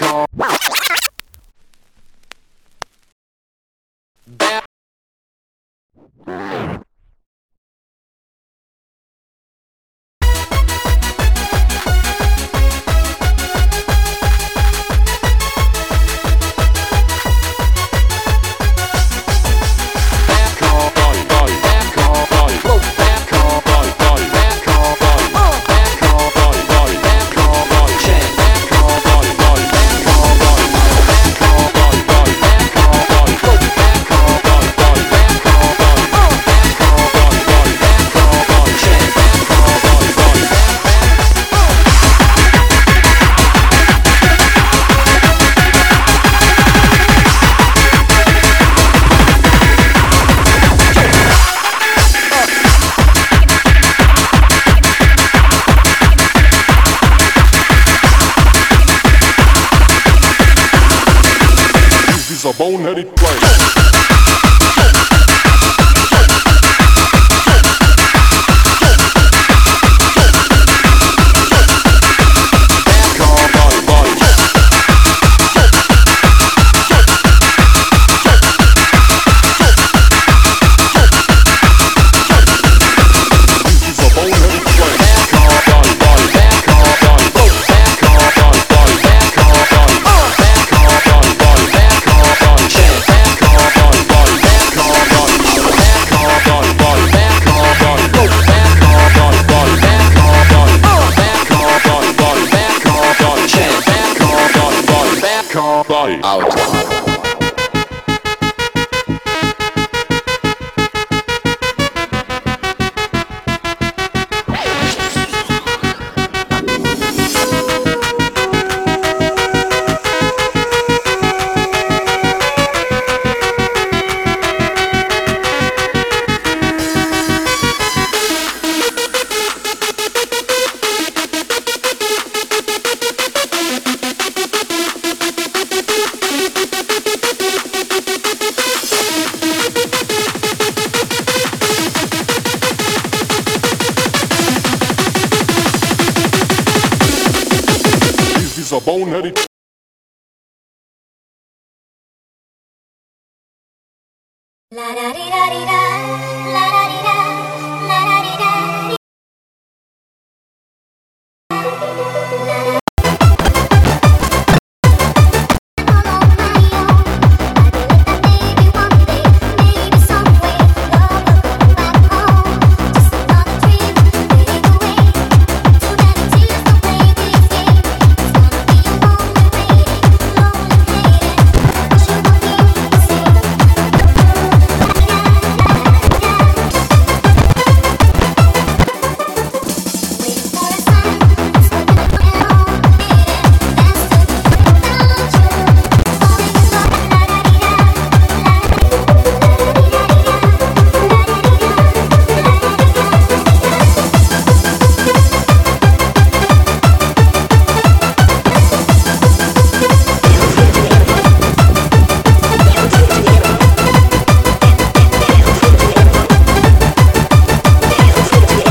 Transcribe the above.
He's Body.